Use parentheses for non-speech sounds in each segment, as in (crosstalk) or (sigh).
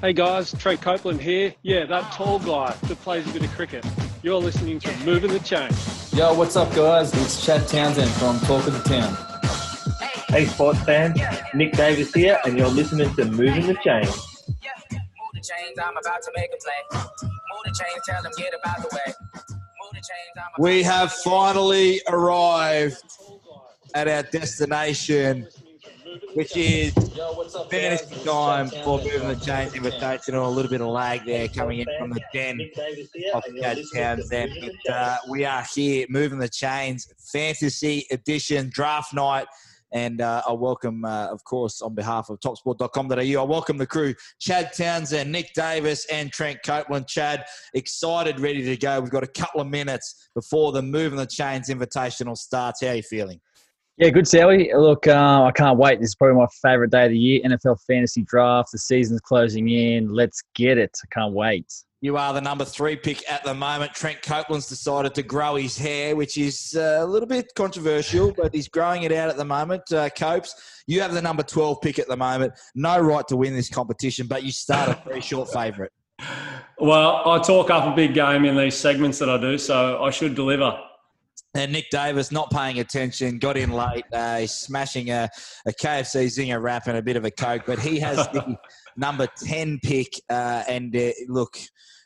Hey guys, Trent Copeland here. Yeah, that tall guy that plays a bit of cricket. You're listening to Moving the Chain. Yo, what's up, guys? It's Chad Townsend from Talk of the Town. Hey, sports fans, Nick Davis here, and you're listening to Moving the Chain. Move the chains, I'm about to make a play. Move the chains, tell them get about the way. Move the chains, I'm about We have make a play. finally arrived at our destination, which is fantasy time for moving the chains invitational. A little bit of lag there coming in from the den of Chad Townsend. But, uh, we are here moving the chains, fantasy edition, draft night. And uh, I welcome, uh, of course, on behalf of topsport.com.au, I welcome the crew, Chad Townsend, Nick Davis, and Trent Copeland. Chad, excited, ready to go. We've got a couple of minutes before the Moving the Chains invitational starts. How are you feeling? Yeah, good, Sally. Look, uh, I can't wait. This is probably my favourite day of the year. NFL fantasy draft. The season's closing in. Let's get it. I can't wait. You are the number three pick at the moment. Trent Copeland's decided to grow his hair, which is uh, a little bit controversial, (laughs) but he's growing it out at the moment. Uh, Copes, you have the number 12 pick at the moment. No right to win this competition, but you start a very short favourite. Well, I talk up a big game in these segments that I do, so I should deliver. And Nick Davis not paying attention, got in late, uh, he's smashing a, a KFC zinger wrap and a bit of a Coke, but he has the (laughs) number 10 pick. Uh, and uh, look,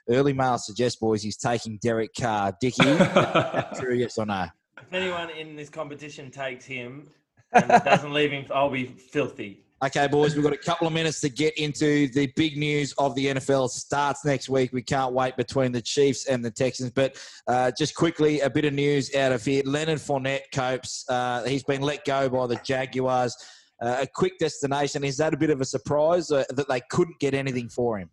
early mail suggests, boys, he's taking Derek Carr. Dickie, (laughs) true, yes or no? If anyone in this competition takes him and doesn't leave him, I'll be filthy. Okay, boys, we've got a couple of minutes to get into the big news of the NFL. Starts next week. We can't wait between the Chiefs and the Texans. But uh, just quickly, a bit of news out of here. Leonard Fournette copes. Uh, he's been let go by the Jaguars. Uh, a quick destination. Is that a bit of a surprise uh, that they couldn't get anything for him?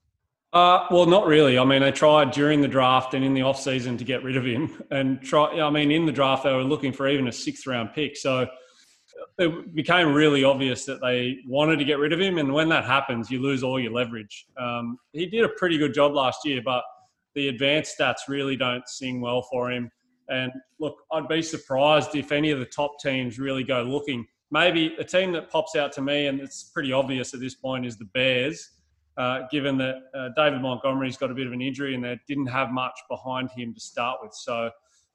Uh, well, not really. I mean, they tried during the draft and in the off season to get rid of him, and try. I mean, in the draft they were looking for even a sixth round pick. So it became really obvious that they wanted to get rid of him, and when that happens, you lose all your leverage. Um, he did a pretty good job last year, but the advanced stats really don't sing well for him. And look, I'd be surprised if any of the top teams really go looking. Maybe a team that pops out to me, and it's pretty obvious at this point, is the Bears uh, given that uh, David Montgomery's got a bit of an injury and they didn't have much behind him to start with. So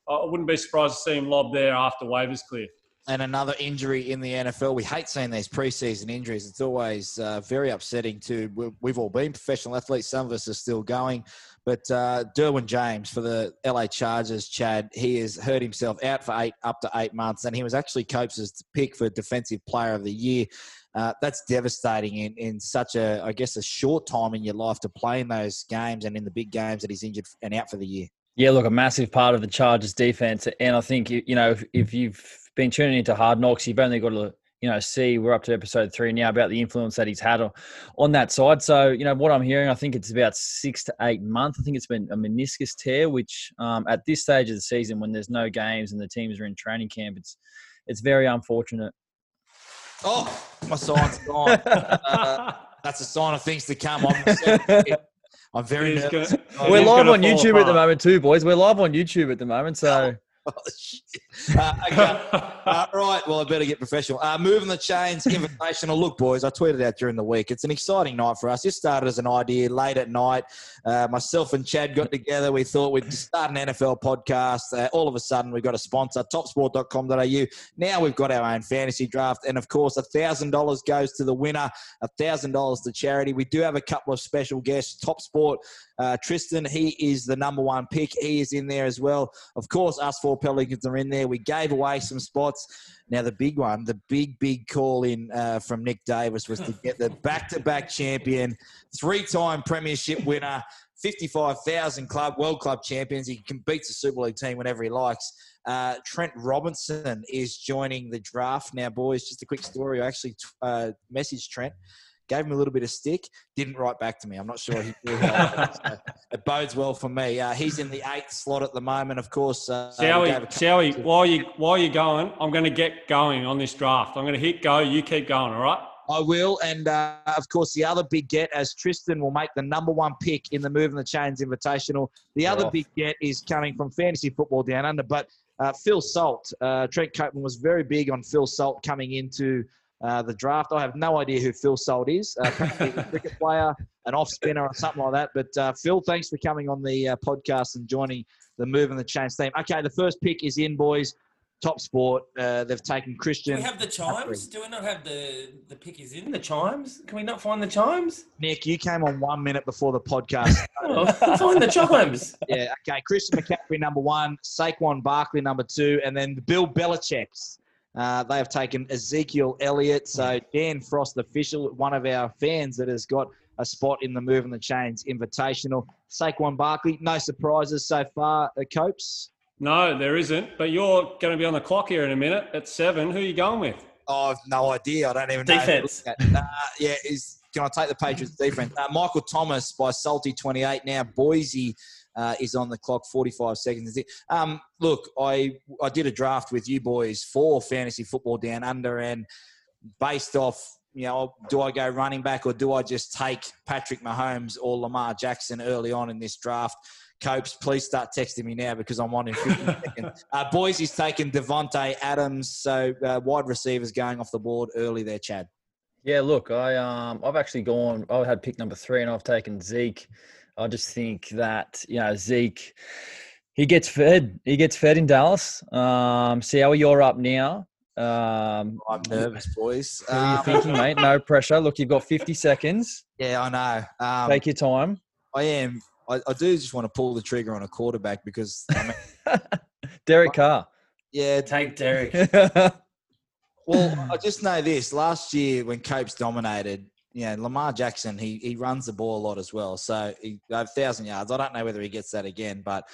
I wouldn't be surprised to see him lob there after waivers clear. And another injury in the NFL. We hate seeing these preseason injuries. It's always uh, very upsetting. To we- we've all been professional athletes. Some of us are still going, but uh, Derwin James for the LA Chargers, Chad, he has hurt himself out for eight up to eight months, and he was actually Copes' pick for Defensive Player of the Year. Uh, that's devastating in, in such a, I guess, a short time in your life to play in those games and in the big games that he's injured and out for the year. Yeah, look, a massive part of the Chargers defense, and I think you know if, if you've been tuning into Hard Knocks, you've only got to you know see we're up to episode three now about the influence that he's had on, on that side. So you know what I'm hearing, I think it's about six to eight months. I think it's been a meniscus tear, which um, at this stage of the season, when there's no games and the teams are in training camp, it's it's very unfortunate. Oh, my sign's gone. (laughs) Uh, that's a sign of things to come. I'm, (laughs) I'm very nervous. gonna- We're live on fall YouTube at the moment too, boys. We're live on YouTube at the moment, so. (laughs) shit. Uh, okay. (laughs) Uh, right. Well, I better get professional. Uh, moving the chains, (laughs) invitational. Look, boys, I tweeted out during the week. It's an exciting night for us. This started as an idea late at night. Uh, myself and Chad got together. We thought we'd start an NFL podcast. Uh, all of a sudden, we got a sponsor, topsport.com.au. Now we've got our own fantasy draft. And of course, $1,000 goes to the winner, $1,000 to charity. We do have a couple of special guests. Top Sport, uh, Tristan, he is the number one pick. He is in there as well. Of course, us four Pelicans are in there. We gave away some spots. Now, the big one, the big, big call in uh, from Nick Davis was to get the back to back champion, three time premiership winner, 55,000 club, world club champions. He can beat the Super League team whenever he likes. Uh, Trent Robinson is joining the draft. Now, boys, just a quick story. I actually uh, messaged Trent gave him a little bit of stick, didn't write back to me. I'm not sure he did. so (laughs) it bodes well for me. Uh, he's in the eighth slot at the moment, of course. Uh, Shall we we? gave a couple Shall we? to- While you while you're going, I'm going to get going on this draft. I'm going to hit go. You keep going. All right. I will. And uh, of course, the other big get, as Tristan will make the number one pick in the Moving the Chains Invitational. The other off. big get is coming from fantasy football down under. But uh, Phil Salt, uh, Trent Copeland was very big on Phil Salt coming into uh, the draft. I have no idea who Phil Salt is. Uh, a cricket (laughs) player, an off spinner, or something like that. But uh, Phil, thanks for coming on the uh, podcast and joining the Move and the Change team. Okay, the first pick is in, boys. Top sport. Uh, they've taken Do Christian. we have the chimes? Do we not have the the pick is in the chimes? Can we not find the chimes? Nick, you came on one minute before the podcast. (laughs) Oh, find the chimes. yeah, okay. Christian McCaffrey, number one. Saquon Barkley, number two. And then Bill Belichick's. Uh, they have taken Ezekiel Elliott. So Dan Frost, official, one of our fans that has got a spot in the Move and the Chains Invitational. Saquon Barkley, no surprises so far. Uh, Copes? No, there isn't. But you're going to be on the clock here in a minute at seven. Who are you going with? Oh, I've no idea. I don't even Defense. know. Uh, yeah, is can I take the Patriots defense? Uh, Michael Thomas by Salty 28 now. Boise uh, is on the clock, 45 seconds. Um, look, I I did a draft with you boys for fantasy football down under, and based off, you know, do I go running back or do I just take Patrick Mahomes or Lamar Jackson early on in this draft? Copes, please start texting me now because I'm on in 50 (laughs) seconds. Uh, Boise's taken Davante Adams, so uh, wide receivers going off the board early there, Chad. Yeah, look, I um, I've actually gone. I had pick number three, and I've taken Zeke. I just think that you know Zeke, he gets fed. He gets fed in Dallas. Um, see how you're up now. Um, I'm nervous, boys. who are you Um, thinking, mate? No pressure. Look, you've got 50 seconds. yeah, I know. Um, Take your time. I am. I, I do just want to pull the trigger on a quarterback because, (laughs) I mean, Derek Carr. yeah. Take Derek. (laughs) Well, I just know this. Last year when Copes dominated, you know, Lamar Jackson, he, he runs the ball a lot as well. So he a thousand yards. I don't know whether he gets that again, but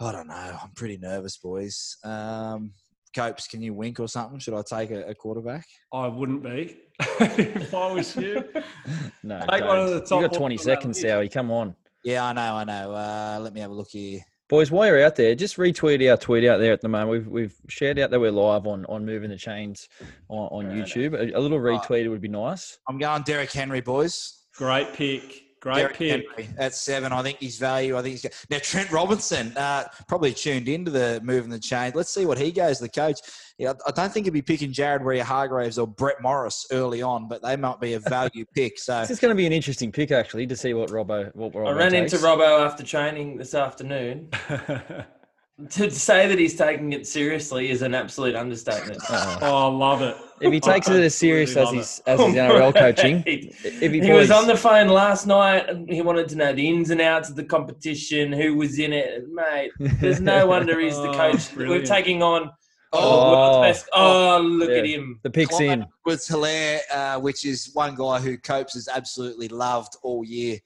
I don't know. I'm pretty nervous, boys. Um, Copes, can you wink or something? Should I take a, a quarterback? I wouldn't be (laughs) if I was you. (laughs) no, Take one of the top you got 20 seconds, here. Howie. Come on. Yeah, I know, I know. Uh, let me have a look here. Boys, while you're out there, just retweet our tweet out there at the moment. We've we've shared out that we're live on on moving the chains on, on YouTube. A, a little Right. retweet would be nice. I'm going Derrick Henry, boys. Great pick. Great Derrick pick. Henry at seven. I think his value. I think he's got, now Trent Robinson uh, probably tuned into the move and the change. Let's see what he goes. The coach. Yeah, I don't think he'd be picking Jared Waerea-Hargreaves or Brett Morris early on, but they might be a value (laughs) pick. So This is going to be an interesting pick, actually, to see what Robbo what Robbo I ran takes. into Robbo after training this afternoon. (laughs) (laughs) To say that he's taking it seriously is an absolute understatement. Uh-uh. (laughs) oh, I love it. If he takes it as serious as Absolutely his as his (laughs) NRL coaching, He- if he, he was on the phone last night he wanted to know the ins and outs of the competition, who was in it. Mate, there's no wonder he's the Oh, coach. We're taking on Oh, oh, Oh, best. Oh, look yeah. at him. the picks Clyde in. was Hilaire, uh, which is one guy who Copes has absolutely loved all year.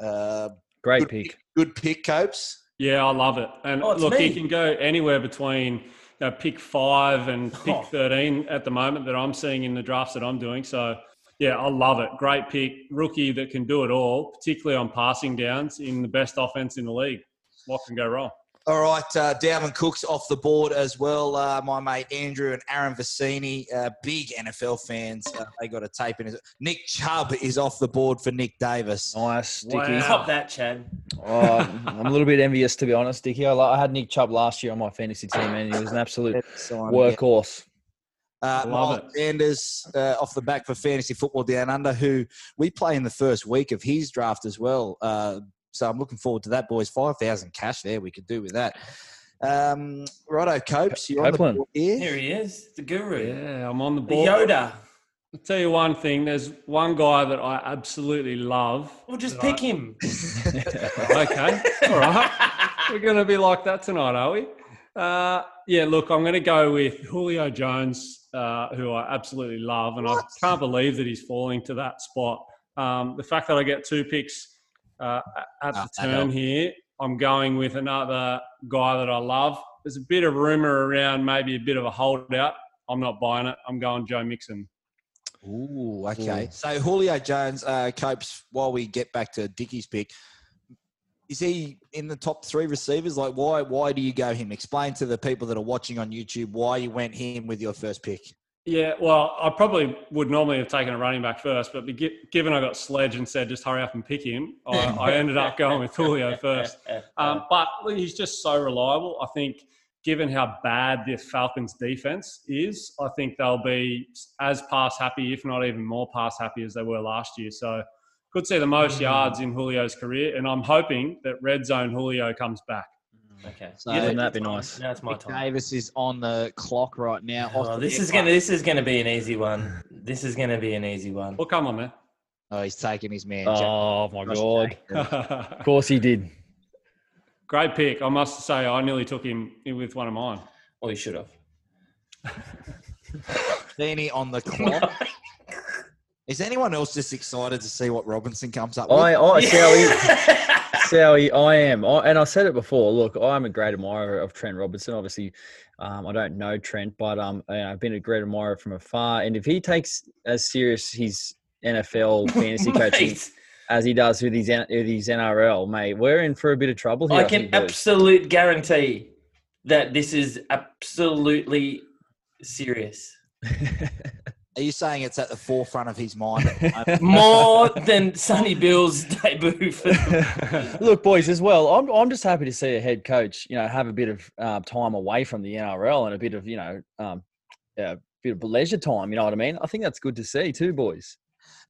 Uh, Great good pick. Good pick, Copes. Yeah, I love it. And Oh, look, me. you can go anywhere between you know, pick five and (laughs) pick Oh. 13 at the moment that I'm seeing in the drafts that I'm doing. So, yeah, I love it. Great pick. Rookie that can do it all, particularly on passing downs in the best offense in the league. What can go wrong? All right, uh, Dalvin Cook's off the board as well. Uh, my mate Andrew and Aaron Vicini, uh, big NFL fans. Uh, they got a tape in it. Nick Chubb is off the board for Nick Davis. Nice, Sticky. Wow. Cop that, Chad. Oh, I'm a little bit envious, to be honest, Dicky. I, I had Nick Chubb last year on my fantasy team, and he was an absolute So, workhorse. Uh, Love Miles it. Sanders uh, off the back for fantasy football down under, who we play in the first week of his draft as well. Uh, so I'm looking forward to that, boys. Five thousand cash there we could do with that. Um, righto, Copes, you're on the board here. Here he is, the guru, Yeah, I'm on the the board. Yoda. I'll tell you one thing. There's one guy that I absolutely love. Well, just pick I- him. (laughs) okay. All right. We're going to be like that tonight, are we? Uh, yeah, look, I'm going to go with Julio Jones, uh, who I absolutely love. And I can't believe that he's falling to that spot. Um, the fact that I get two picks uh, at Ah, the that turn here, I'm going with another guy that I love. There's a bit of rumor around maybe a bit of a holdout. I'm not buying it. I'm going Joe Mixon. Ooh, okay. So Julio Jones, uh, Copes, while we get back to Dickie's pick, is he in the top three receivers? Like, why why do you go him? Explain to the people that are watching on YouTube why you went him with your first pick. Yeah, well, I probably would normally have taken a running back first, but given I got Sledge and said just hurry up and pick him, I, I ended up going with Julio (laughs) first. Um, but he's just so reliable. I think given how bad the Falcons' defense is, I think they'll be as pass happy, if not even more pass happy, as they were last year. So could see the most yards in Julio's career, and I'm hoping that red zone Julio comes back. Okay. So- You know, Wouldn't that be nice? Now it's my Nick time. Davis is on the clock right now. Oh, this is gonna this is gonna be an easy one. (laughs) This is gonna be an easy one. Well, come on, man. Oh, he's taking his man. Oh my Josh god! (laughs) Of course he did. Great pick. I must say, I nearly took him with one of mine. Oh, or you should have. Beanie on the clock. (laughs) Is anyone else just excited to see what Robinson comes up with? I, I, (laughs) Sally, Sally, I am, I, and I said it before. Look, I'm a great admirer of Trent Robinson. Obviously, um, I don't know Trent, but um, I've been a great admirer from afar. And if he takes as serious his NFL (laughs) fantasy coaching as he does with his with his NRL, mate, we're in for a bit of trouble here. I can think, boys. absolute guarantee that this is absolutely serious. (laughs) Are you saying it's at the forefront of his mind? at the moment? (laughs) More than Sonny Bill's debut for (laughs) Look, boys, as well. I'm I'm just happy to see a head coach, you know, have a bit of uh, time away from the NRL and a bit of, you know, um, yeah, bit of leisure time. You know what I mean? I think that's good to see too, boys.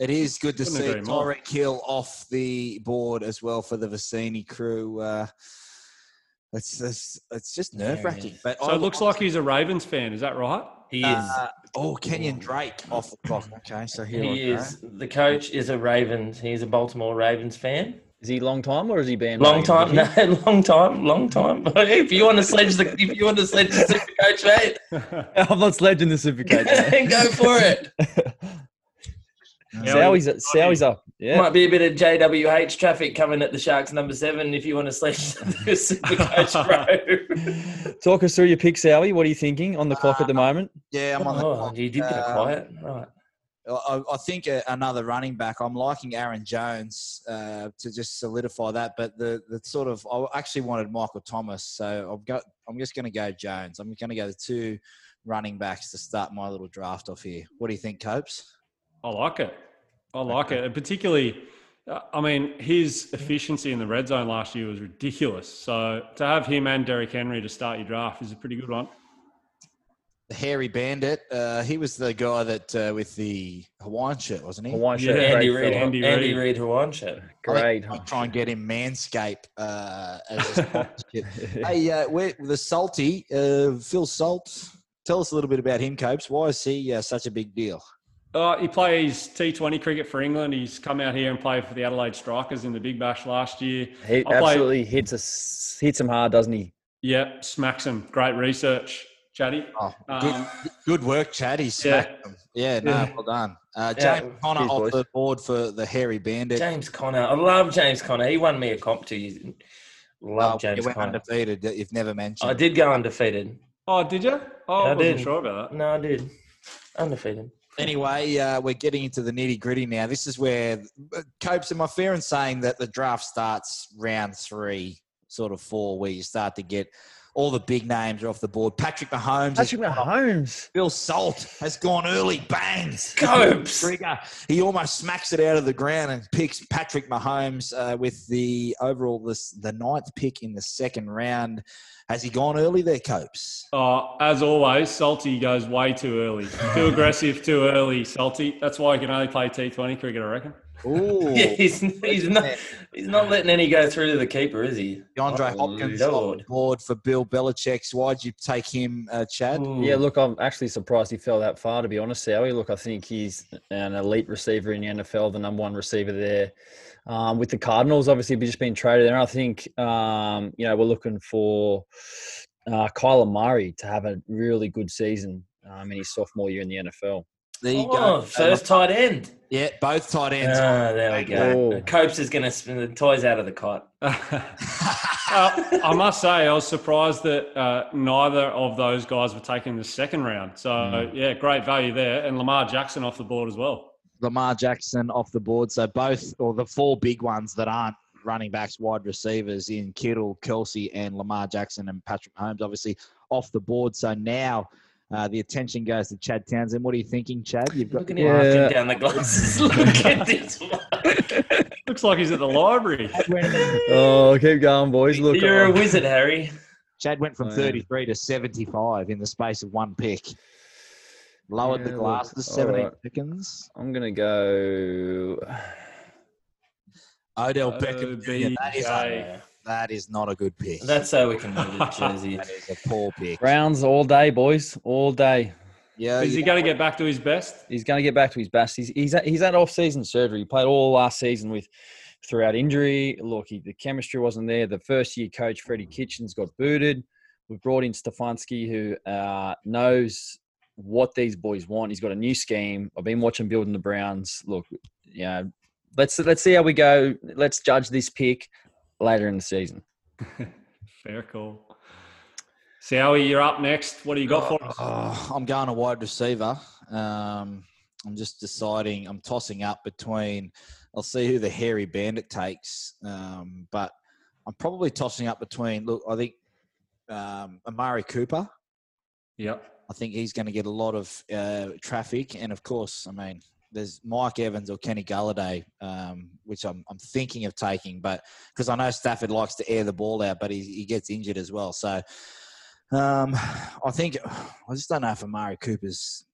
It is good to Couldn't see agree. Tyreek Hill off the board as well for the Vicini crew. Uh, it's, it's it's just nerve wracking. is. But So I- it looks like he's a Ravens fan. Is that right? He is. Uh, oh, Kenyan Drake off the clock. Okay, so here he we go. is. The coach is a Ravens. He's a Baltimore Ravens fan. Is he long time or is he been Long time, no, (laughs) long time, long time. (laughs) if you want to sledge the, if you want to sledge the super coach, mate, (laughs) I'm not sledging the super coach. go for it. Yeah, Sowie's Sowie's up. Yeah. Might be a bit of JWH traffic coming at the Sharks number seven if you want to sledge (laughs) the super coach, (laughs) bro. Talk us through your picks, Sowie. What are you thinking on the clock at the moment? Yeah, I'm on the Oh, clock. you did get it Uh, quiet, right? I, I think a, another running back. I'm liking Aaron Jones uh, to just solidify that. But the, the sort of I actually wanted Michael Thomas, so I've got. I'm just going to go Jones. I'm going to go the two running backs to start my little draft off here. What do you think, Copes? I like it. I like it. And particularly, uh, I mean, his efficiency in the red zone last year was ridiculous. So to have him and Derrick Henry to start your draft is a pretty good one. The hairy bandit. Uh, he was the guy that uh, with the Hawaiian shirt, wasn't he? Hawaiian Yeah, shirt, Andy great Reid, fella. Andy Andy Reid. Reid Hawaiian shirt. Great. I'll try and get him Manscape uh, as a (laughs) hey, uh, we're, the salty uh, Phil Salt. Tell us a little bit about him, Copes. Why is he uh, such a big deal? Uh, he plays T20 cricket for England. He's come out here and played for the Adelaide Strikers in the Big Bash last year. He I play- absolutely hits us hits him hard, doesn't he? Yep, smacks him. Great research, Chatty. Oh, Um, good, good work, Chad. He smacked him. Yeah, no, Yeah. well done. Uh, Yeah. James Conner Cheers, off boys. the board for the hairy bandit. James Conner. I love James Conner. He won me a comp two years. Love Oh, James you went Conner. undefeated. You've never mentioned. I did go undefeated. Oh, did you? Oh, I, I wasn't did. sure about that. No, I did. Undefeated. Anyway, uh, we're getting into the nitty gritty now. This is where uh, Copes, am I fair in saying that the draft starts round three, sort of four, where you start to get all the big names are off the board. Patrick Mahomes, has Patrick gone off. Mahomes. Phil Salt has gone early, bangs. Copes. Trigger. He almost smacks it out of the ground and picks Patrick Mahomes uh, with the overall this the ninth pick in the second round. Has he gone early there, Copes? Oh, as always, Salty goes way too early. (laughs) Too aggressive, too early, Salty. That's why he can only play T20 cricket, I reckon. Ooh, Yeah, he's, he's not he's not letting any go through to the keeper, is he? DeAndre Oh, Hopkins off Lord. board for Bill Belichick's. Why'd you take him, uh, Chad? Ooh. Yeah, look, I'm actually surprised he fell that far, to be honest, Sowie. Look, I think he's an elite receiver in the NFL, the number one receiver there. Um, with the Cardinals, obviously, we've just been traded there. I think, um, you know, we're looking for uh, Kyler Murray to have a really good season um, in his sophomore year in the NFL. There you Oh, go. first tight end. yeah, both tight ends. Ah, there we go. Oh. Copes is going to spin the toys out of the cot. (laughs) Uh, I must say, I was surprised that uh, neither of those guys were taken in the second round. So, yeah, great value there. And Lamar Jackson off the board as well. Lamar Jackson off the board. So both, or the four big ones that aren't running backs, wide receivers in Kittle, Kelce, and Lamar Jackson and Patrick Holmes, obviously off the board. So now uh, the attention goes to Chad Townsend. What are you thinking, Chad? You've got Look at him Yeah. looking down the glasses. (laughs) Look at this one. Looks like he's at the library. (laughs) Oh, keep going, boys. Look, You're a uh, wizard, Harry. Chad went from Oh, yeah. 33 to 75 in the space of one pick. Lowered the Yeah, look, glasses, all 17 right. seconds. I'm gonna go. Odell Beckham Jr. That is, a, OBJ. That is not a good pick. That's how we can move the (laughs) jersey. that is a poor pick. Browns all day, boys, all day. Yeah, Is you he going to get back to his best? He's going to get back to his best. He's he's he's had off season surgery. He played all last season with throughout injury. Look, he, the chemistry wasn't there. The first year coach Freddie Kitchens got booted. We've brought in Stefanski, who uh, knows what these boys want. He's got a new scheme. I've been watching building the Browns. Look, you know, let's let's see how we go. Let's judge this pick later in the season. (laughs) Fair call. Sowie, you're up next. What do you got for us? Oh, I'm going a wide receiver. Um, I'm just deciding. I'm tossing up between. I'll see who the hairy bandit takes, um, but I'm probably tossing up between. Look, I think um, Amari Cooper. Yep. I think he's going to get a lot of uh, traffic, and of course, I mean, there's Mike Evans or Kenny Golladay, um, which I'm, I'm thinking of taking, but because I know Stafford likes to air the ball out, but he, he gets injured as well. So um, I think I just don't know if Amari Cooper's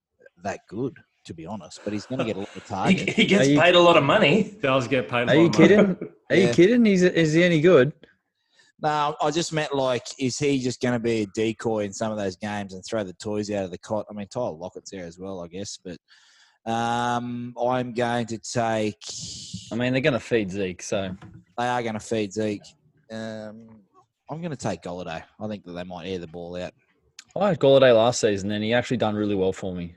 that good, to be honest. But he's going to get a lot of (laughs) He, targets. he gets you- paid a lot of money. Does get paid. a Are lot you of money. kidding? (laughs) Are you kidding? Is is he any good? No, I just meant like, is he just going to be a decoy in some of those games and throw the toys out of the cot? I mean, Tyler Lockett's there as well, I guess. But um, I'm going to take. I mean, they're going to feed Zeke, so They are going to feed Zeke. Um, I'm going to take Golladay. I think that they might air the ball out. I had Golladay last season, and he actually done really well for me.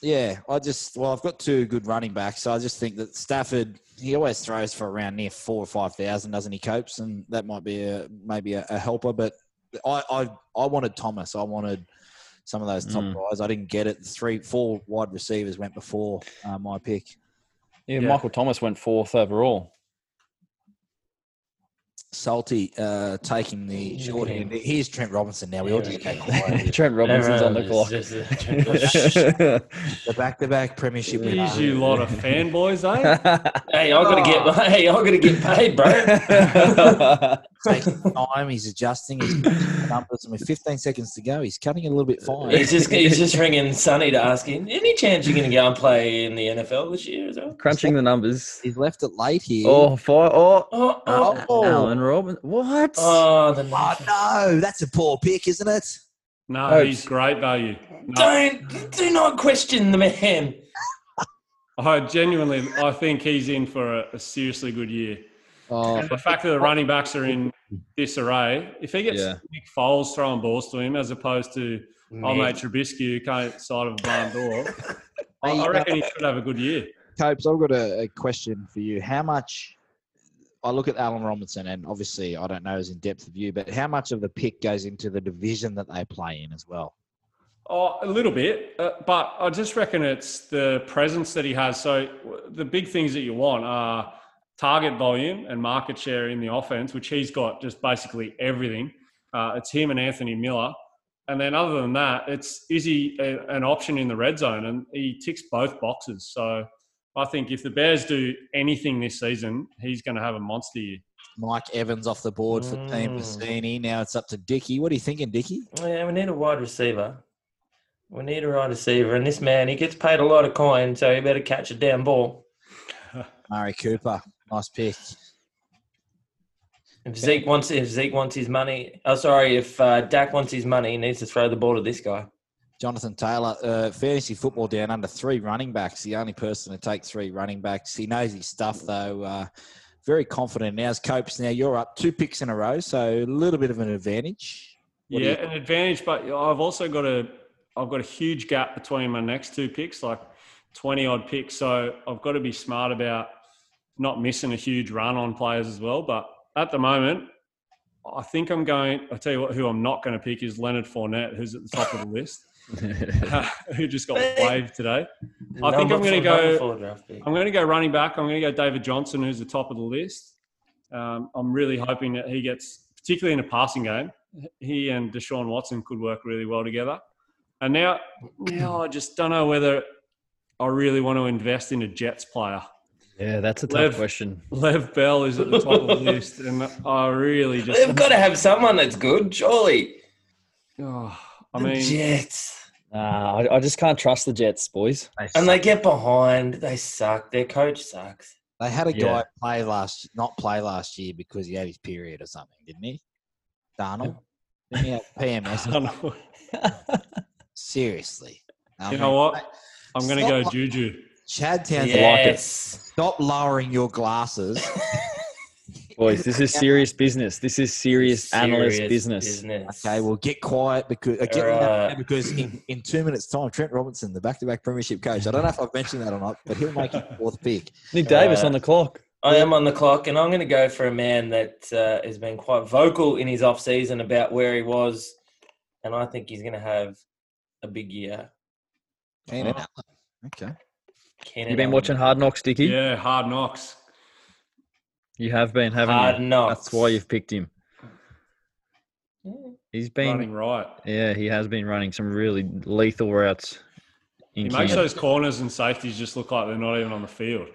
Yeah, I just well, I've got two good running backs, so I just think that Stafford he always throws for around near four or five thousand, doesn't he, Copes? And that might be a maybe a, a helper. But I, I I wanted Thomas. I wanted some of those top Mm. guys. I didn't get it. Three, four wide receivers went before uh, my pick. Yeah, Yeah. Michael Thomas went fourth overall. Salty uh, taking the short end. Here's Trent Robinson now. We all just go quiet. (laughs) Trent Robinson's on the clock. is just- (laughs) the back-to-back premiership winner. Jeez, you lot of fanboys, eh? (laughs) hey, I gotta get. Hey, I gotta get paid, bro. Taking time. He's adjusting his numbers, and with 15 seconds to go, he's cutting it a little bit fine. he's just he's just ringing Sonny to ask him. Any chance you're gonna go and play in the NFL this year as well? Crunching the numbers. He's left it late here. Oh, fire! Oh, Oh, oh, Oh. Alan Robin. What? oh, the Oh, no, that's a poor pick, isn't it? No, Oh, he's great value. No, Don't do not question the man. I genuinely, I think he's in for a, a seriously good year. Oh, The fact that the running backs are in disarray, if he gets Yeah. Nick Foles throwing balls to him as opposed to oh mate Trubisky who came side of a barn door, (laughs) I, I reckon he should have a good year. Copes, I've got a, a question for you. How much? I look at Allen Robinson, and obviously I don't know his in depth view, but how much of the pick goes into the division that they play in as well? Oh, a little bit, uh, but I just reckon it's the presence that he has. So the big things that you want are target volume and market share in the offense, which he's got just basically everything. Uh, it's him and Anthony Miller. And then other than that, it's is he a, an option in the red zone? And he ticks both boxes. So I think if the Bears do anything this season, he's going to have a monster year. Mike Evans off the board for Team Mm. Now it's up to Dicky. What are you thinking, Dicky? Yeah, we need a wide receiver. We need a wide receiver, and this man he gets paid a lot of coin, so he better catch a damn ball. (laughs) Amari Cooper. Nice pick. If Zeke wants if Zeke wants his money, oh sorry, if uh, Dak wants his money, he needs to throw the ball to this guy. Jonathan Taylor, uh, fantasy football down under three running backs. The only person to take three running backs. He knows his stuff though. Uh, very confident. Now's Copes. Now you're up two picks in a row, so a little bit of an advantage. What yeah, you- an advantage, but I've also got a I've got a huge gap between my next two picks, like twenty odd picks. So I've got to be smart about not missing a huge run on players as well. But at the moment, I think I'm going. I tell you what, who I'm not going to pick is Leonard Fournette, who's at the top of the list, (laughs) (laughs) who just got waived today. I think I'm gonna go- four draft pick. I'm going to go running back. I'm going to go David Johnson, who's the top of the list. Um, I'm really hoping that he gets, particularly in a passing game, he and Deshaun Watson could work really well together. And now, now I just don't know whether I really want to invest in a Jets player. Yeah, that's a tough Lev- question. Lev Bell is at the top of the (laughs) list, and I really just They've got to have someone that's good, surely. Oh, I The mean, Jets. Nah, I, I just can't trust the Jets, boys. And they get behind. They suck. Their coach sucks. They had a guy Yeah. play last, not play last year because he had his period or something, didn't he? Darnold. Didn't he have PMS? I don't know. Seriously. I you mean, know what? I'm going to go lo- Juju. Chad Townsend, Yes. stop lowering your glasses. (laughs) Boys, this is serious business. This is serious, analyst Serious business. business. Okay, well, get quiet because uh, get All quiet right. because in, in two minutes' time, Trent Robinson, the back-to-back premiership coach. I don't know if I've mentioned that or not, but he'll make it (laughs) fourth pick. Nick Davis Uh, on the clock. I am on the clock, and I'm going to go for a man that uh, has been quite vocal in his off season about where he was, and I think he's going to have a big year. Keenan Allen. Okay. Keenan You've been watching Hard Knocks, Dickie? Yeah, hard knocks. You have been, haven't Hard you? knocks. That's why you've picked him. He's been, Running right. yeah, he has been running some really lethal routes. He In makes those corners and safeties just look like they're not even on the field.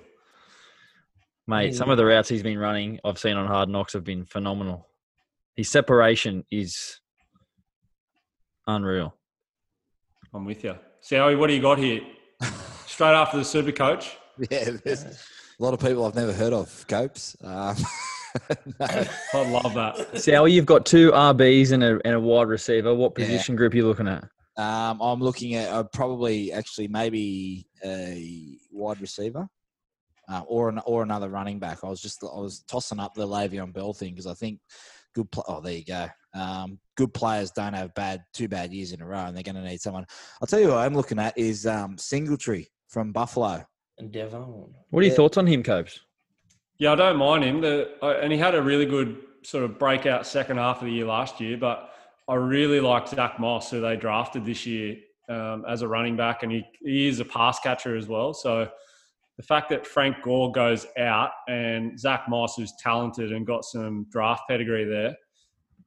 Mate, some of the routes he's been running, I've seen on Hard Knocks, have been phenomenal. His separation is unreal. I'm with you. Sowie, what do you got here? (laughs) Straight after the super coach. (laughs) Yeah, there's a lot of people I've never heard of, Copes. Um, (laughs) no. (laughs) I love that. Sally, you've got two RBs and a, and a wide receiver. What Yeah. position group are you looking at? Um, I'm looking at uh, probably actually maybe a wide receiver uh, or an, or another running back. I was just I was tossing up the Le'Veon Bell thing because I think good. Pl- oh, there you go. Um, good players don't have bad two bad years in a row, and they're going to need someone. I'll tell you what I'm looking at is um, Singletary from Buffalo. And Devon. What are your Yeah. thoughts on him, Copes? Yeah, I don't mind him. The, uh, and he had a really good sort of breakout second half of the year last year. But I really like Zach Moss, who they drafted this year um, as a running back, and he, he is a pass catcher as well. So the fact that Frank Gore goes out and Zach Moss, who's talented and got some draft pedigree there,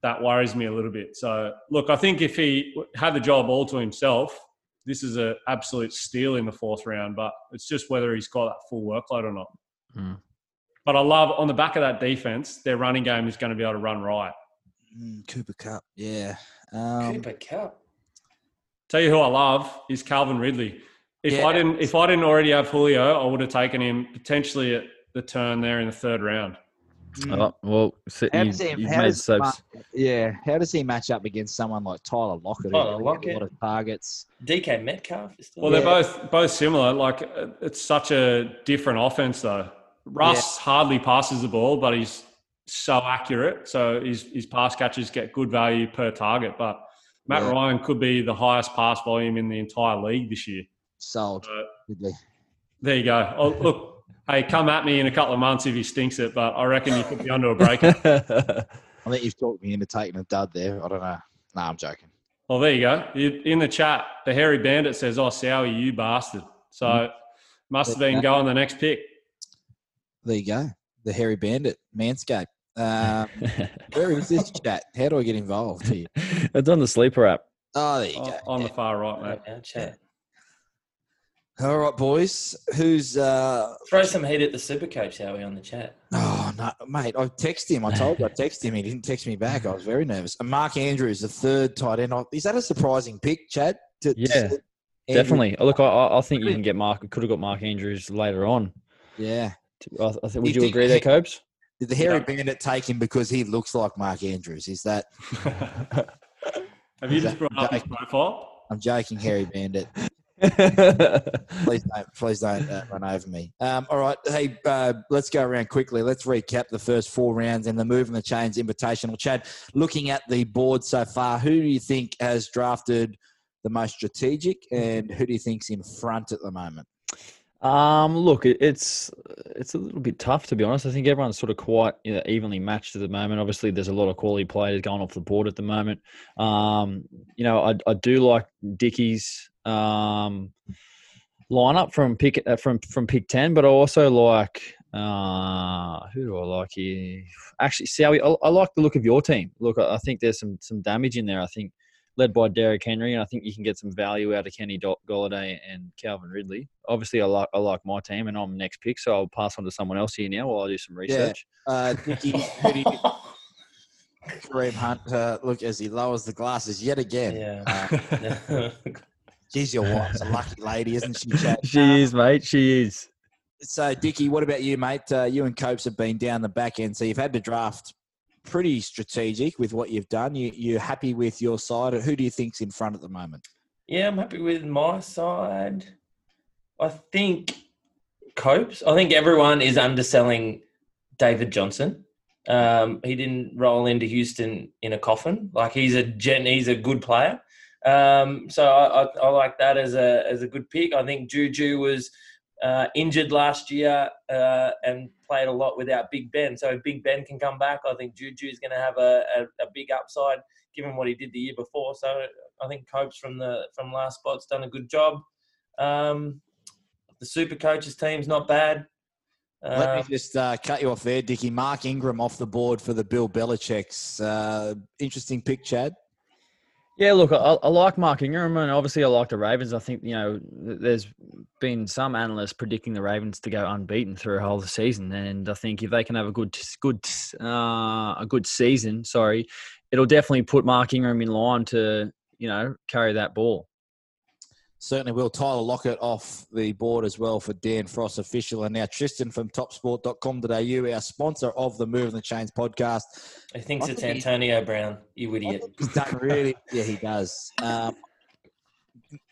that worries me a little bit. So look, I think if he had the job all to himself, this is an absolute steal in the fourth round. But it's just whether he's got that full workload or not. Hmm. But I love on the back of that defense, their running game is going to be able to run right. Mm, Cooper Kupp, yeah. Um, Cooper Kupp. Tell you who I love is Calvin Ridley. If Yeah. I didn't, if I didn't already have Julio, I would have taken him potentially at the turn there in the third round. Mm. Oh, well, so How you, does he- you've how made does Soaps. Mark- yeah, how does he match up against someone like Tyler Lockett? Tyler can Lockett. A lot of targets. DK Metcalf. Is still Well, they're both both similar. Like uh, it's such a different offense, though. Russ hardly passes the ball, but he's so accurate. So his his pass catches get good value per target. But Matt Yeah. Ryan could be the highest pass volume in the entire league this year. Sold. So there you go. Oh, look, hey, come at me in a couple of months if he stinks it. But I reckon you could be under a breaker. (laughs) I think you've talked me into taking a dud there. I don't know. No, I'm joking. Well, there you go. In the chat, the hairy bandit says, "Oh, Sowie, you bastard." So must have been going the next pick. There you go. The hairy bandit, Manscaped. Um, (laughs) where is this chat? How do I get involved here? it's on the sleeper app. Oh, there you Oh, go. on the far right, mate. Our chat. All right, boys. Who's uh Throw some heat at the super coach, how we on the chat? oh no mate, I texted him. I told you I (laughs) texted him. He didn't text me back. I was very nervous. And Mark Andrews, the third tight end. Is that a surprising pick, Chad? To- to Yeah, select Andrews? Definitely. Look, I- I, I think you can get Mark. Could have got Mark Andrews later on. Yeah. I, I think, would you think- agree there, Copes? Did the hairy Yeah. bandit take him because he looks like Mark Andrews? Is that (laughs) Have you just brought up his profile? I'm joking, Harry bandit. Please don't, please don't uh, run over me. Um, all right, hey, uh, let's go around quickly. Let's recap the first four rounds and the Move and the Chains Invitational. Chad, looking at the board so far, who do you think has drafted the most strategic, and who do you think's in front at the moment? Um, look, it, it's it's a little bit tough to be honest. I think everyone's sort of quite you know, evenly matched at the moment. Obviously, there's a lot of quality players going off the board at the moment. Um, you know, I, I do like Dickie's um, lineup from pick uh, from from pick ten, but I also like uh, who do I like here? Actually, Sowie, I, I like the look of your team. Look, I, I think there's some some damage in there. I think led by Derrick Henry, and I think you can get some value out of Kenny Do- Golladay and Calvin Ridley. Obviously, I like I like my team, and I'm next pick, so I'll pass on to someone else here now while I do some research. Uh, Nicky, (laughs) who do you, Kareem Hunt, uh, look as he lowers the glasses yet again. Yeah. Uh, (laughs) geez, your wife's a lucky lady, isn't she, Chad? (laughs) She is, mate. She is. So, Dickie, what about you, mate? Uh, you and Copes have been down the back end, so you've had to draft pretty strategic with what you've done. You, you're happy with your side. Who do you think's in front at the moment? Yeah, I'm happy with my side. I think Copes. I think everyone is underselling David Johnson. Um, he didn't roll into Houston in a coffin. Like he's a gen, he's a good player. Um, so I, I, I like that as a as a good pick. I think Juju was uh, injured last year uh, and played a lot without Big Ben. So if Big Ben can come back, I think Juju is going to have a, a, a big upside given what he did the year before. So I think Copes from the from last spot's done a good job. Um, the Super Coaches team's not bad. Let Uh, me just uh, cut you off there, Dickie. Mark Ingram off the board for the Bill Belichick's. Uh, interesting pick, Chad. Yeah, look, I, I like Mark Ingram, and obviously I like the Ravens. I think you know there's been some analysts predicting the Ravens to go unbeaten through a whole season, and I think if they can have a good, good, uh, a good season, sorry, it'll definitely put Mark Ingram in line to you know carry that ball. Certainly will. Tyler Lockett off the board as well for Dan Frost official. And now Tristan from topsport.com.au, our sponsor of the Move and the Chains podcast. he thinks I it's think he- Antonio Brown. You idiot. He's done really, yeah, he does. Um,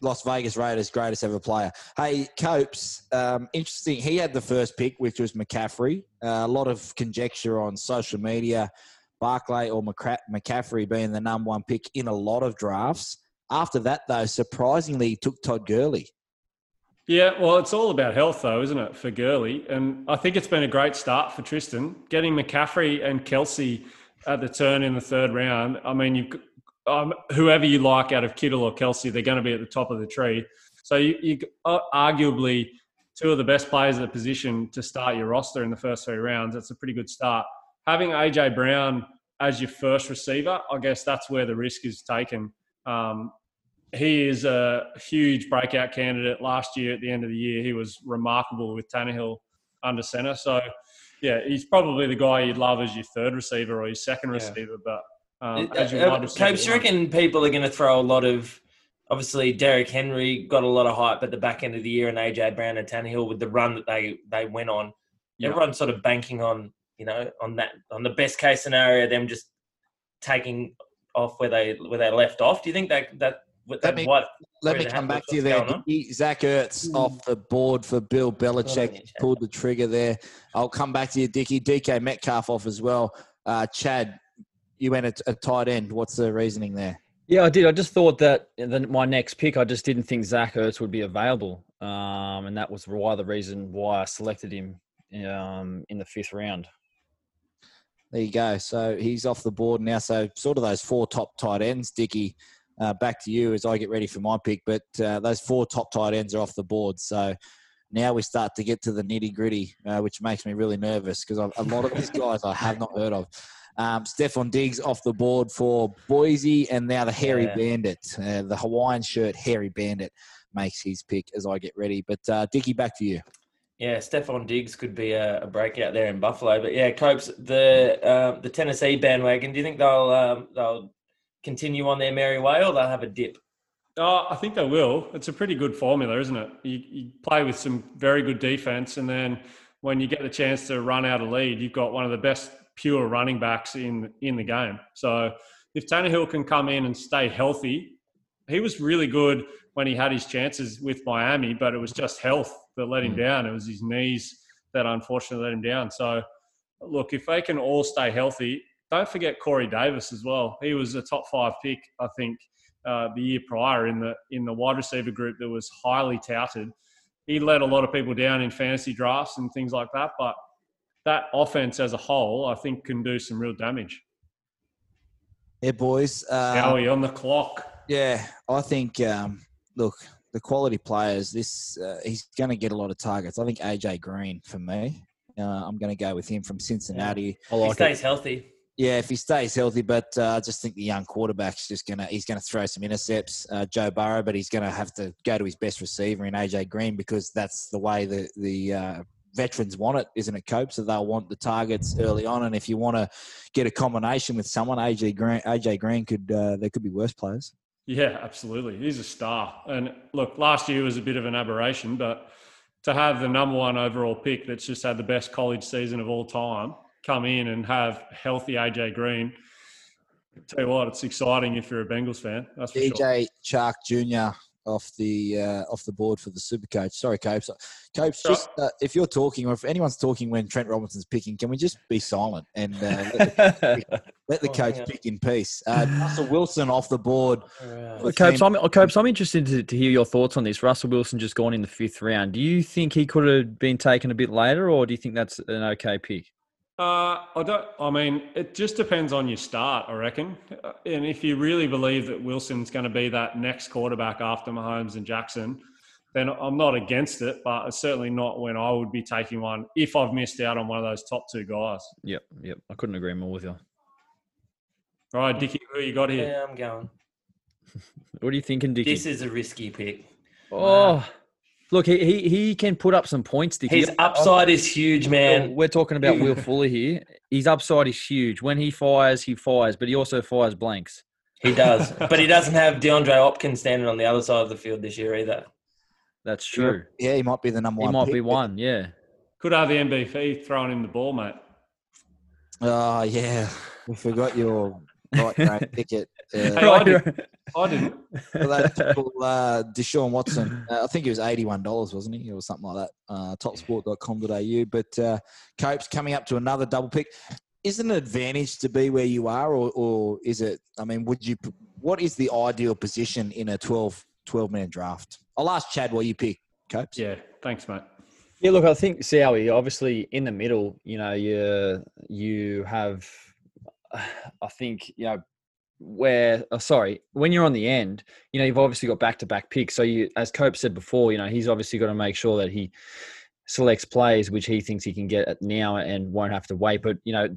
Las Vegas Raiders' greatest ever player. Hey, Copes, um, interesting. He had the first pick, which was McCaffrey. Uh, a lot of conjecture on social media, Barkley or McCra- McCaffrey being the number one pick in a lot of drafts. After that, though, surprisingly, took Todd Gurley. Yeah, well, it's all about health, though, isn't it, for Gurley? And I think it's been a great start for Tristan. Getting McCaffrey and Kelce at the turn in the third round. I mean, you, um, whoever you like out of Kittle or Kelce, they're going to be at the top of the tree. So you, you uh, arguably two of the best players at the position to start your roster in the first three rounds. That's a pretty good start. Having AJ Brown as your first receiver, I guess that's where the risk is taken. Um, he is a huge breakout candidate. Last year, at the end of the year, he was remarkable with Tannehill under center. So, yeah, he's probably the guy you'd love as your third receiver or your second Yeah. receiver. But um, Uh, as your uh, Copes, you reckon people are going to throw a lot of. Obviously, Derrick Henry got a lot of hype at the back end of the year, and AJ Brown and Tannehill with the run that they they went on. Yeah. Everyone's sort of banking on you know on that on the best case scenario, them just taking off where they where they left off. Do you think that that that Let me- what Let me come back to you there. going on? Dickie. Zach Ertz off the board for Bill Belichick. yeah, Pulled the trigger there. I'll come back to you, Dickie. DK Metcalf off as well. Uh, Chad, you went at a tight end. What's the reasoning there? Yeah, I did. I just thought that then my next pick, I just didn't think Zach Ertz would be available, um, and that was why the reason why I selected him um, in the fifth round. There you go. So he's off the board now. So sort of those four top tight ends, Dickie. Uh, back to you as I get ready for my pick. But uh, those four top tight ends are off the board. So now we start to get to the nitty gritty, uh, which makes me really nervous because a lot of these guys I have not heard of. Um, Stefon Diggs off the board for Boise, and now the Hairy Yeah. Bandit, uh, the Hawaiian shirt Hairy Bandit makes his pick as I get ready. But uh, Dickie, back to you. Yeah, Stefon Diggs could be a, a breakout there in Buffalo. But yeah, Copes, the uh, the Tennessee bandwagon. Do you think they'll um, they'll continue on their merry way, or they'll have a dip? Oh, I think they will. It's a pretty good formula, isn't it? You, you play with some very good defense, and then when you get the chance to run out a lead, you've got one of the best pure running backs in in the game. So if Tannehill can come in and stay healthy, he was really good when he had his chances with Miami, but it was just health that let him down. It was his knees that unfortunately let him down. So look, if they can all stay healthy, don't forget Corey Davis as well. He was a top five pick, I think, uh, the year prior in the in the wide receiver group that was highly touted. He let a lot of people down in fantasy drafts and things like that, but that offense as a whole, I think, can do some real damage. Yeah, boys. Uh, Howie on the clock. Yeah, I think. Um, look, the quality players. This uh, he's going to get a lot of targets. I think AJ Green for me. Uh, I'm going to go with him from Cincinnati. I If he stays it. healthy. Yeah, if he stays healthy, but uh, I just think the young quarterback's just gonna he's gonna throw some intercepts, uh, Joe Burrow, but he's gonna have to go to his best receiver in AJ Green because that's the way the the uh, veterans want it, isn't it, Cope? So they'll want the targets early on, and if you want to get a combination with someone, AJ Green, AJ Green could uh, there could be worse players. Yeah, absolutely. He's a star. And look, last year was a bit of an aberration, but to have the number one overall pick that's just had the best college season of all time come in and have healthy AJ Green. Tell you what, it's exciting if you're a Bengals fan. That's for DJ sure. Chark Jr. off the uh, off the board for the Super Coach. Sorry, Copes. Copes, just uh, if you're talking or if anyone's talking when Trent Robinson's picking, can we just be silent and uh, let the, (laughs) let the Oh, coach hang on. pick in peace? Uh, Russell Wilson off the board. Alright. for Copes, I'm, Copes, I'm interested to, to hear your thoughts on this. Russell Wilson just gone in the fifth round. Do you think he could have been taken a bit later, or do you think that's an okay pick? Uh, I don't. I mean, it just depends on your start, I reckon. Uh, And if you really believe that Wilson's going to be that next quarterback after Mahomes and Jackson, then I'm not against it. But it's certainly not when I would be taking one if I've missed out on one of those top two guys. Yep, yep. I couldn't agree more with you. All right, Dickie, who you got here? Yeah, I'm going. (laughs) What are you thinking, Dickie? This is a risky pick. oh, look, he, he he can put up some points, Dickie. His upside is huge, man. We're talking about Will (laughs) Fuller here. His upside is huge. When he fires, he fires, but he also fires blanks. He does, (laughs) but he doesn't have DeAndre Hopkins standing on the other side of the field this year either. That's true. Yeah, he might be the number He one. He might pick, be one, yeah. Could have the MVP throwing him the ball, mate. Oh yeah, we forgot your right great ticket. Uh, Hey, I, did, I didn't. (laughs) for that typical, uh, Deshaun Watson. Uh, I think it was eighty-one dollars, wasn't he, or something like that? Uh, topsport.com.au. But uh, Cope's coming up to another double pick. Is it an advantage to be where you are, or, or is it? I mean, would you? What is the ideal position in a 12, 12 man draft? I'll ask Chad what you pick, Copes. Yeah, thanks, mate. Yeah, look, I think Sowie, obviously in the middle, you know, you you have, (sighs) I think, you know, where, oh, sorry, when you're on the end, you know, you've obviously got back to back picks. So you, as Cope said before, you know, he's obviously got to make sure that he selects plays which he thinks he can get now and won't have to wait. But you know,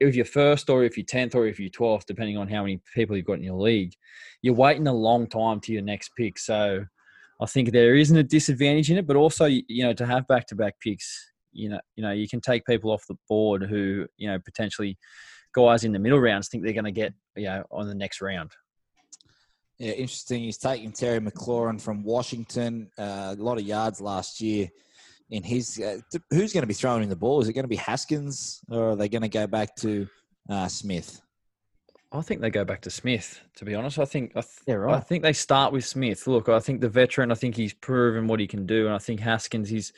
if you're first or if you're tenth or if you're twelfth, depending on how many people you've got in your league, you're waiting a long time to your next pick. So I think there isn't a disadvantage in it, but also you know to have back to back picks, you know, you know you can take people off the board who you know potentially guys in the middle rounds think they're going to get you know on the next round. Yeah, interesting. He's taking Terry McLaurin from Washington. Uh, a lot of yards last year. In his, uh, who's going to be throwing in the ball? Is it going to be Haskins, or are they going to go back to uh, Smith? I think they go back to Smith. To be honest, I think I, th- Yeah, I think they start with Smith. Look, I think the veteran. I think he's proven what he can do, and I think Haskins. He's.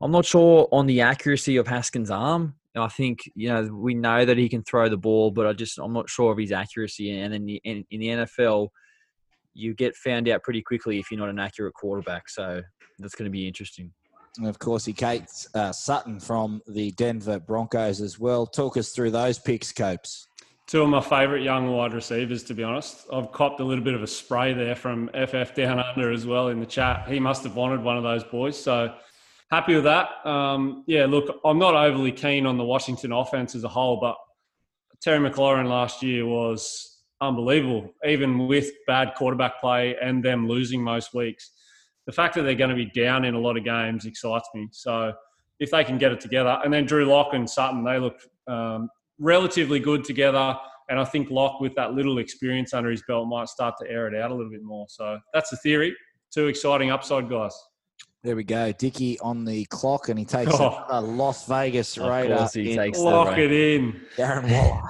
I'm not sure on the accuracy of Haskins' arm. I think you know we know that he can throw the ball, but I just I'm not sure of his accuracy. And in the in, in the NFL, you get found out pretty quickly if you're not an accurate quarterback. So that's going to be interesting. And of course, he takes uh, Sutton from the Denver Broncos as well. Talk us through those picks, Copes. Two of my favourite young wide receivers, to be honest. I've copped a little bit of a spray there from FF Down Under as well in the chat. He must have wanted one of those boys. So happy with that. Um, yeah, look, I'm not overly keen on the Washington offense as a whole, but Terry McLaurin last year was unbelievable, even with bad quarterback play and them losing most weeks. The fact that they're going to be down in a lot of games excites me. So if they can get it together, and then Drew Lock and Sutton, they look um, relatively good together. And I think Lock, with that little experience under his belt, might start to air it out a little bit more. So that's the theory. Two exciting upside guys. There we go. Dicky on the clock, and he takes (laughs) Oh. a Las Vegas Of Raider. course he in takes Lock Ra- it in. Darren Waller.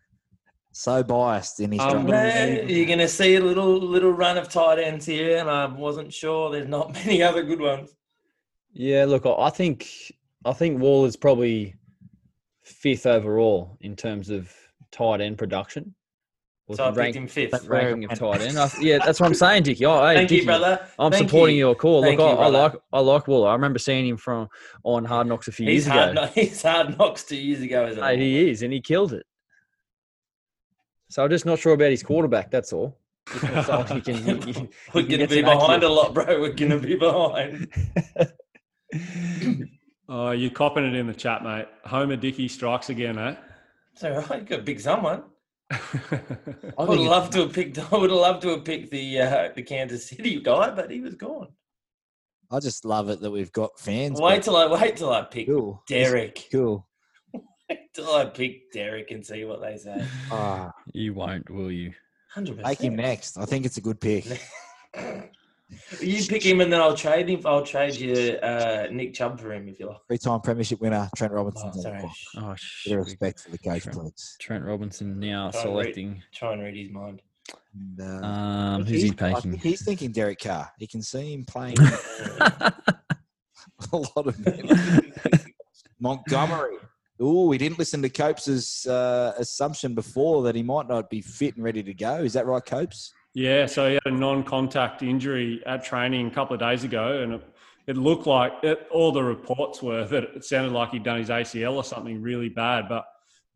(laughs) so biased in his Um. Man, you're going to see a little little run of tight ends here, and I wasn't sure. There's not (laughs) many other good ones. Yeah, look, I I think I think Wall is probably fifth overall in terms of tight end production. Or So I picked rank- him fifth. But very ranking of tight end. I, yeah, that's what I'm (laughs) saying, Dickie. Oh, hey, Thank you, brother. I'm Thank supporting you. your call. Thank Look, you, I, I like I like Waller. I remember seeing him from on Hard Knocks a few He's years hard, ago. kno- (laughs) he's hard knocks two years ago, isn't Hey, he is, and he killed it. So I'm just not sure about his quarterback. That's all. Just not someone he can- he- (laughs) he- We're going to be behind accurate- a lot, bro. We're going to be behind. Oh, you're copping it in the chat, mate. Homer Dickey strikes again, eh? It's all right. You got to pick someone. (laughs) I I would think have loved to have picked. (laughs) I would have loved to have picked the uh, the Kansas City (laughs) guy, but he was gone. I just love it that we've got fans. Wait till I wait till I pick cool. Derek. Cool. Wait till I pick Derek and see what they say. Ah, You won't, will you? Hundred take him next. I think it's a good pick. You pick him and then I'll trade him. I'll trade you uh, Nick Chubb for him if you like. Three-time premiership winner Trent Robinson. Oh, sorry. Oh, Bit of respect for the coach, Trent. please. Trent Robinson now Try and read- selecting. Try and read his mind. And, uh, Um, who's he I taking? think he's thinking Derek Carr. He can see him playing (laughs) a lot of minutes. (laughs) Montgomery. Oh, we didn't listen to Copes' uh, assumption before that he might not be fit and ready to go. Is that right, Copes? Yeah, so he had a non-contact injury at training a couple of days ago, and it, it looked like it, all the reports were that it sounded like he'd done his ACL or something really bad, but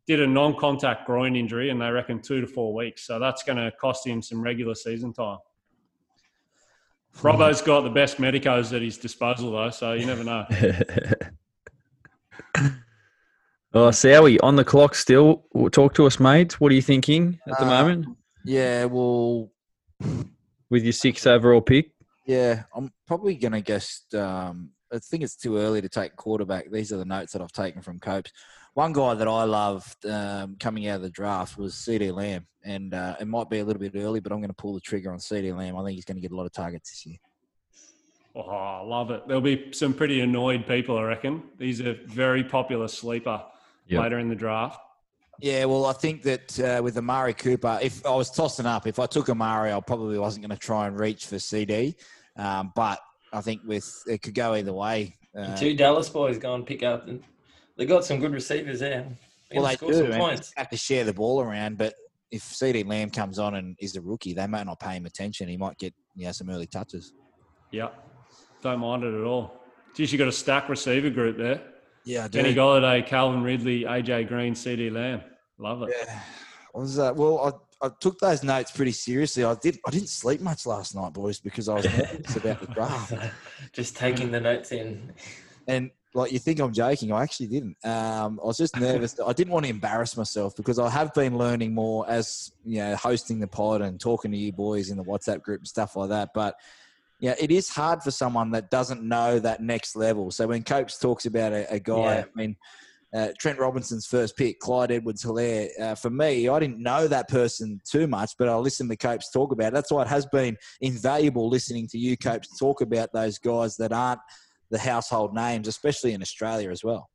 did a non-contact groin injury, and they reckon two to four weeks. So that's going to cost him some regular season time. Robbo's got the best medicos at his disposal, though, so you never know. (laughs) oh, Sowie, on the clock still. Talk to us, mate. What are you thinking at the Uh, moment Yeah, well, with your sixth overall pick? yeah, I'm probably going to guess. Um, I think it's too early to take quarterback. These are the notes that I've taken from Copes. One guy that I loved um, coming out of the draft was CeeDee Lamb, and uh, it might be a little bit early, but I'm going to pull the trigger on CeeDee Lamb. I think he's going to get a lot of targets this year. Oh, I love it. There'll be some pretty annoyed people, I reckon. He's a very popular sleeper Yep. later in the draft. Yeah, well, I think that uh, with Amari Cooper, if I was tossing up, if I took Amari, I probably wasn't going to try and reach for CeeDee. Um, but I think with it could go either way. Uh, Two Dallas boys go and pick up. And they got some good receivers there. They're well, they score do. some and points. have to share the ball around, but if CeeDee Lamb comes on and is a rookie, they might not pay him attention. He might get you know, some early touches. Yeah, don't mind it at all. Geez, you got a stack receiver group there. Yeah, I Kenny Golladay, Calvin Ridley, AJ Green, CeeDee Lamb. Love it. Yeah. I was uh, well. I, I took those notes pretty seriously. I did. I didn't sleep much last night, boys, because I was nervous about the draft. (laughs) Just taking the notes in. And like you think I'm joking, I actually didn't. Um, I was just nervous. I didn't want to embarrass myself because I have been learning more as you know, hosting the pod and talking to you boys in the WhatsApp group and stuff like that. But yeah, it is hard for someone that doesn't know that next level. So when Copes talks about a, a guy, Yeah. I mean. Uh, Trent Robinson's first pick, Clyde Edwards Helaire. Uh, for me, I didn't know that person too much, but I listened to Copes talk about it. That's why it has been invaluable listening to you, Copes, talk about those guys that aren't the household names, especially in Australia as well.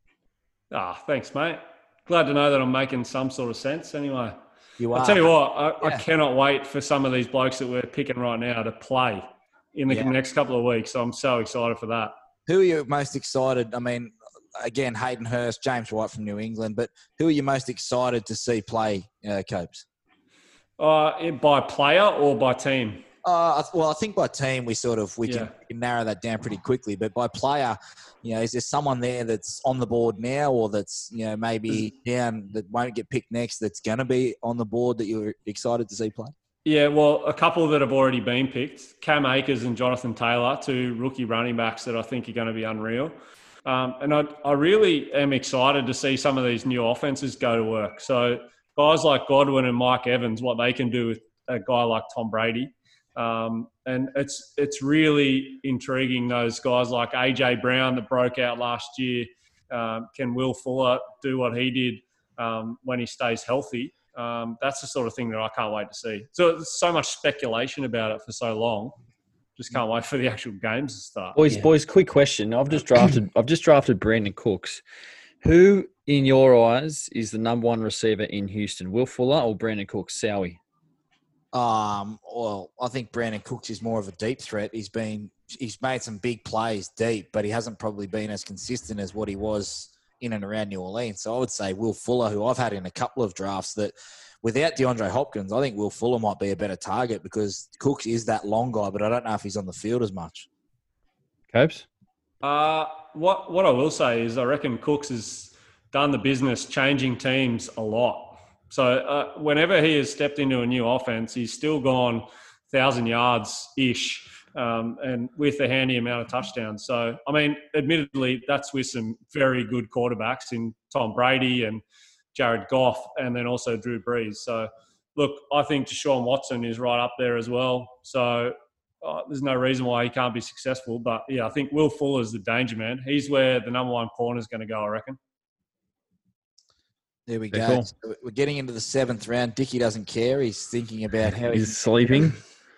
Ah, thanks, mate. Glad to know that I'm making some sort of sense anyway. You are. I'll tell you what, I, I cannot wait for some of these blokes that we're picking right now to play in the Yeah. next couple of weeks. I'm so excited for that. Who are you most excited? I mean, again, Hayden Hurst, James White from New England, but who are you most excited to see play, uh, Copes? Uh, by player or by team? Uh, well, I think by team we sort of we can, we can narrow that down pretty quickly. But by player, you know, is there someone there that's on the board now, or that's you know maybe down that won't get picked next? That's going to be on the board that you're excited to see play? Yeah, well, a couple that have already been picked Cam Akers and Jonathan Taylor, two rookie running backs that I think are going to be unreal. Um, and I, I really am excited to see some of these new offenses go to work. So, guys like Godwin and Mike Evans, what they can do with a guy like Tom Brady. Um, and it's it's really intriguing. Those guys like AJ Brown that broke out last year. Um, can Will Fuller do what he did um, when he stays healthy? Um, that's the sort of thing that I can't wait to see. So so much speculation about it for so long. Just can't wait for the actual games to start. Boys, Yeah. boys, quick question. I've just drafted. I've just drafted Brandin Cooks. Who, in your eyes, is the number one receiver in Houston? Will Fuller or Brandin Cooks? Sowie. Um, well, I think Brandin Cooks is more of a deep threat. He's been he's made some big plays deep, but he hasn't probably been as consistent as what he was in and around New Orleans. So I would say Will Fuller, who I've had in a couple of drafts, that without DeAndre Hopkins, I think Will Fuller might be a better target because Cooks is that long guy, but I don't know if he's on the field as much. Copes. Uh, what what I will say is I reckon Cooks has done the business changing teams a lot. So uh, whenever he has stepped into a new offense, he's still gone thousand yards ish, um, and with a handy amount of touchdowns. So I mean, admittedly, that's with some very good quarterbacks in Tom Brady and Jared Goff, and then also Drew Brees. So look, I think Deshaun Watson is right up there as well. So uh, there's no reason why he can't be successful. But yeah, I think Will Fuller's the danger man. He's where the number one corner is going to go, I reckon. There we Very go. cool. So we're getting into the seventh round. Dicky doesn't care. He's thinking about how he's He's sleeping.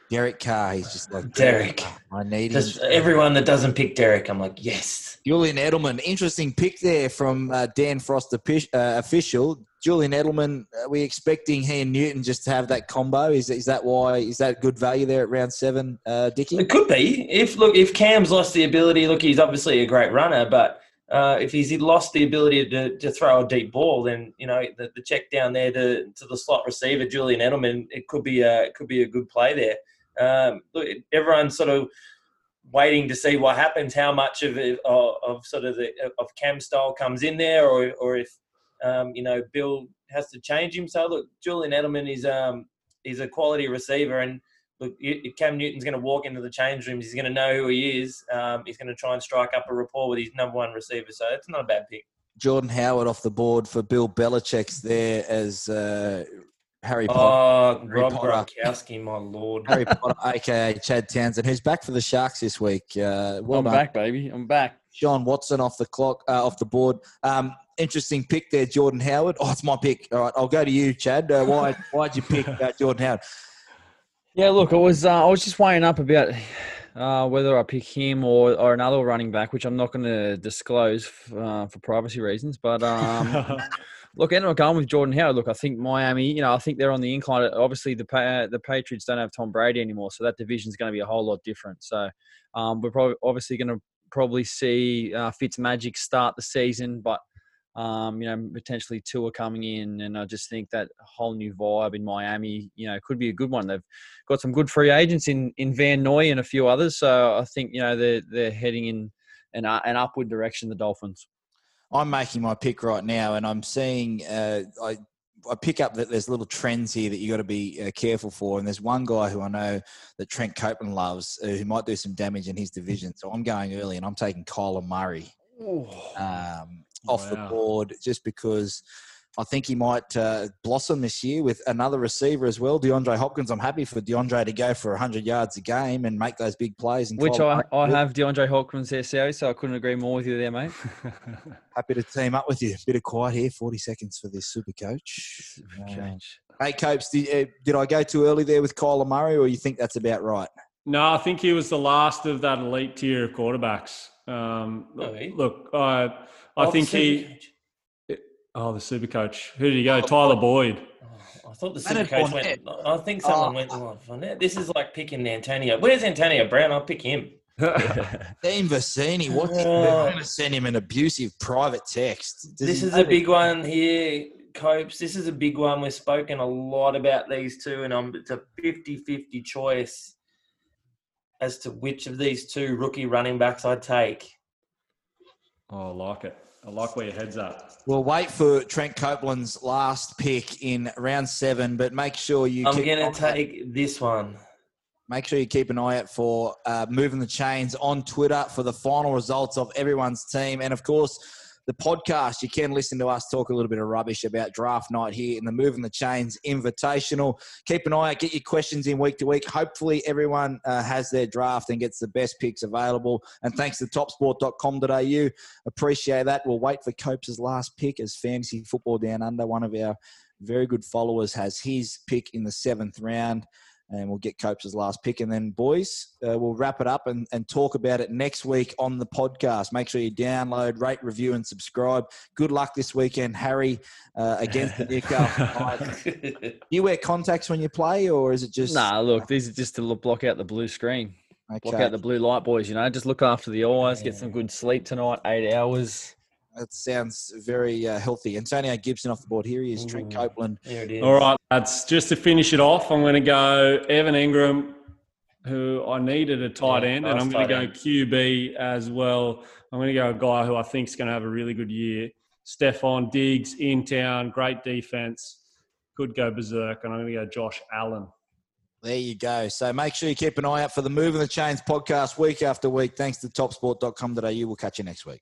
Derek Carr. He's just like Derek. I need Just him. everyone that doesn't pick Derek, I'm like, yes. Julian Edelman, interesting pick there from uh, Dan Frost uh, official. Julian Edelman, are we expecting he and Newton just to have that combo? Is is that why? Is that good value there at round seven, uh, Dicky? It could be. If look, if Cam's lost the ability, look, he's obviously a great runner, but uh, if he's lost the ability to, to throw a deep ball, then you know the, the check down there to, to the slot receiver, Julian Edelman, it could be a it could be a good play there. Um, everyone's sort of waiting to see what happens, how much of it, of, of sort of the of Cam style comes in there, or or if um, you know Bill has to change him. So look, Julian Edelman is um is a quality receiver, and look, Cam Newton's going to walk into the change rooms, he's going to know who he is. Um, he's going to try and strike up a rapport with his number one receiver. So it's not a bad pick. Jordan Howard off the board for Bill Belichick's there as uh, Harry Potter. Oh, Harry Rob Potter. Gronkowski, my lord. Harry (laughs) Potter, aka Chad Townsend, who's back for the Sharks this week. Uh, well I'm done. back, baby. I'm back. Sean Watson off the clock, uh, off the board. Um, interesting pick there, Jordan Howard. Oh, it's my pick. All right, I'll go to you, Chad. Uh, why? Why'd you pick uh, Jordan Howard? Yeah, look, I was uh, I was just weighing up about uh, whether I pick him or, or another running back, which I'm not going to disclose f- uh, for privacy reasons. But um, (laughs) look, ended up going with Jordan Howard. Look, I think Miami, you know, I think they're on the incline. Obviously, the Pa- the Patriots don't have Tom Brady anymore, so that division's going to be a whole lot different. So um, we're probably obviously going to probably see uh, Fitzmagic start the season, but um, you know, potentially Tua coming in, and I just think that whole new vibe in Miami, you know, could be a good one. They've got some good free agents in in Van Noy and a few others, so I think you know they're they're heading in an uh, an upward direction. The Dolphins. I'm making my pick right now, and I'm seeing. Uh, I I pick up that there's little trends here that you got to be uh, careful for, and there's one guy who I know that Trent Copeland loves, uh, who might do some damage in his division. So I'm going early, and I'm taking Kyler Murray um, off the board just because I think he might uh, blossom this year with another receiver as well, DeAndre Hopkins. I'm happy for DeAndre to go for 100 yards a game and make those big plays. And Which I, I have DeAndre Hopkins there, Sally, so I couldn't agree more with you there, mate. (laughs) happy to team up with you. Bit of quiet here, 40 seconds for this super coach. Uh, hey, Copes, did, uh, did I go too early there with Kyler Murray, or you think that's about right? No, I think he was the last of that elite tier of quarterbacks. Um, he? look, I I think he. Supercoach. Oh, the super coach. Who did he go? Oh, Tyler Boyd. Oh, I thought the Leonard Supercoach went. I think oh. someone Oh. went oh, Fournette. This is like picking Antonio. Where's Antonio Brown? I'll pick him. (laughs) Dean Vassini, what? Oh. I'm going to send him an abusive private text. Does this is a big one here, Copes. This is a big one. We've spoken a lot about these two, and I'm, it's a 50 50 choice as to which of these two rookie running backs I'd take. Oh, I like it. I like where your head's at. We'll wait for Trent Copeland's last pick in round seven, but make sure you I'm keep going to eye- take this one. Make sure you keep an eye out for uh, moving the chains on Twitter for the final results of everyone's team, and of course the podcast. You can listen to us talk a little bit of rubbish about draft night here in the Moving the Chains Invitational. Keep an eye out, get your questions in week to week. Hopefully, everyone uh, has their draft and gets the best picks available. And thanks to topsport.com.au. Appreciate that. We'll wait for Copes' last pick as Fantasy Football Down Under. One of our very good followers has his pick in the seventh round and we'll get Copes' last pick. And then, boys, uh, we'll wrap it up and, and talk about it next week on the podcast. Make sure you download, rate, review, and subscribe. Good luck this weekend, Harry, uh, against the Newcastle Knights. (laughs) You wear contacts when you play, or is it just Nah, look, these are just to block out the blue screen, block out the blue light, boys. You know, just look after the eyes, get some good sleep tonight, eight hours. That sounds very uh, healthy. Antonio Gibson off the board. Here he is, Trent Ooh. Copeland. Here it is. All right, that's Just to finish it off, I'm going to go Evan Engram, who I needed a tight Yeah, end, and I'm going to tight go QB as well. I'm going to go a guy who I think is going to have a really good year. Stefon Diggs in town, great defense, could go berserk, and I'm going to go Josh Allen. There you go. So make sure you keep an eye out for the Move Moving the Chains podcast week after week. Thanks to topsport.com.au. We'll catch you next week.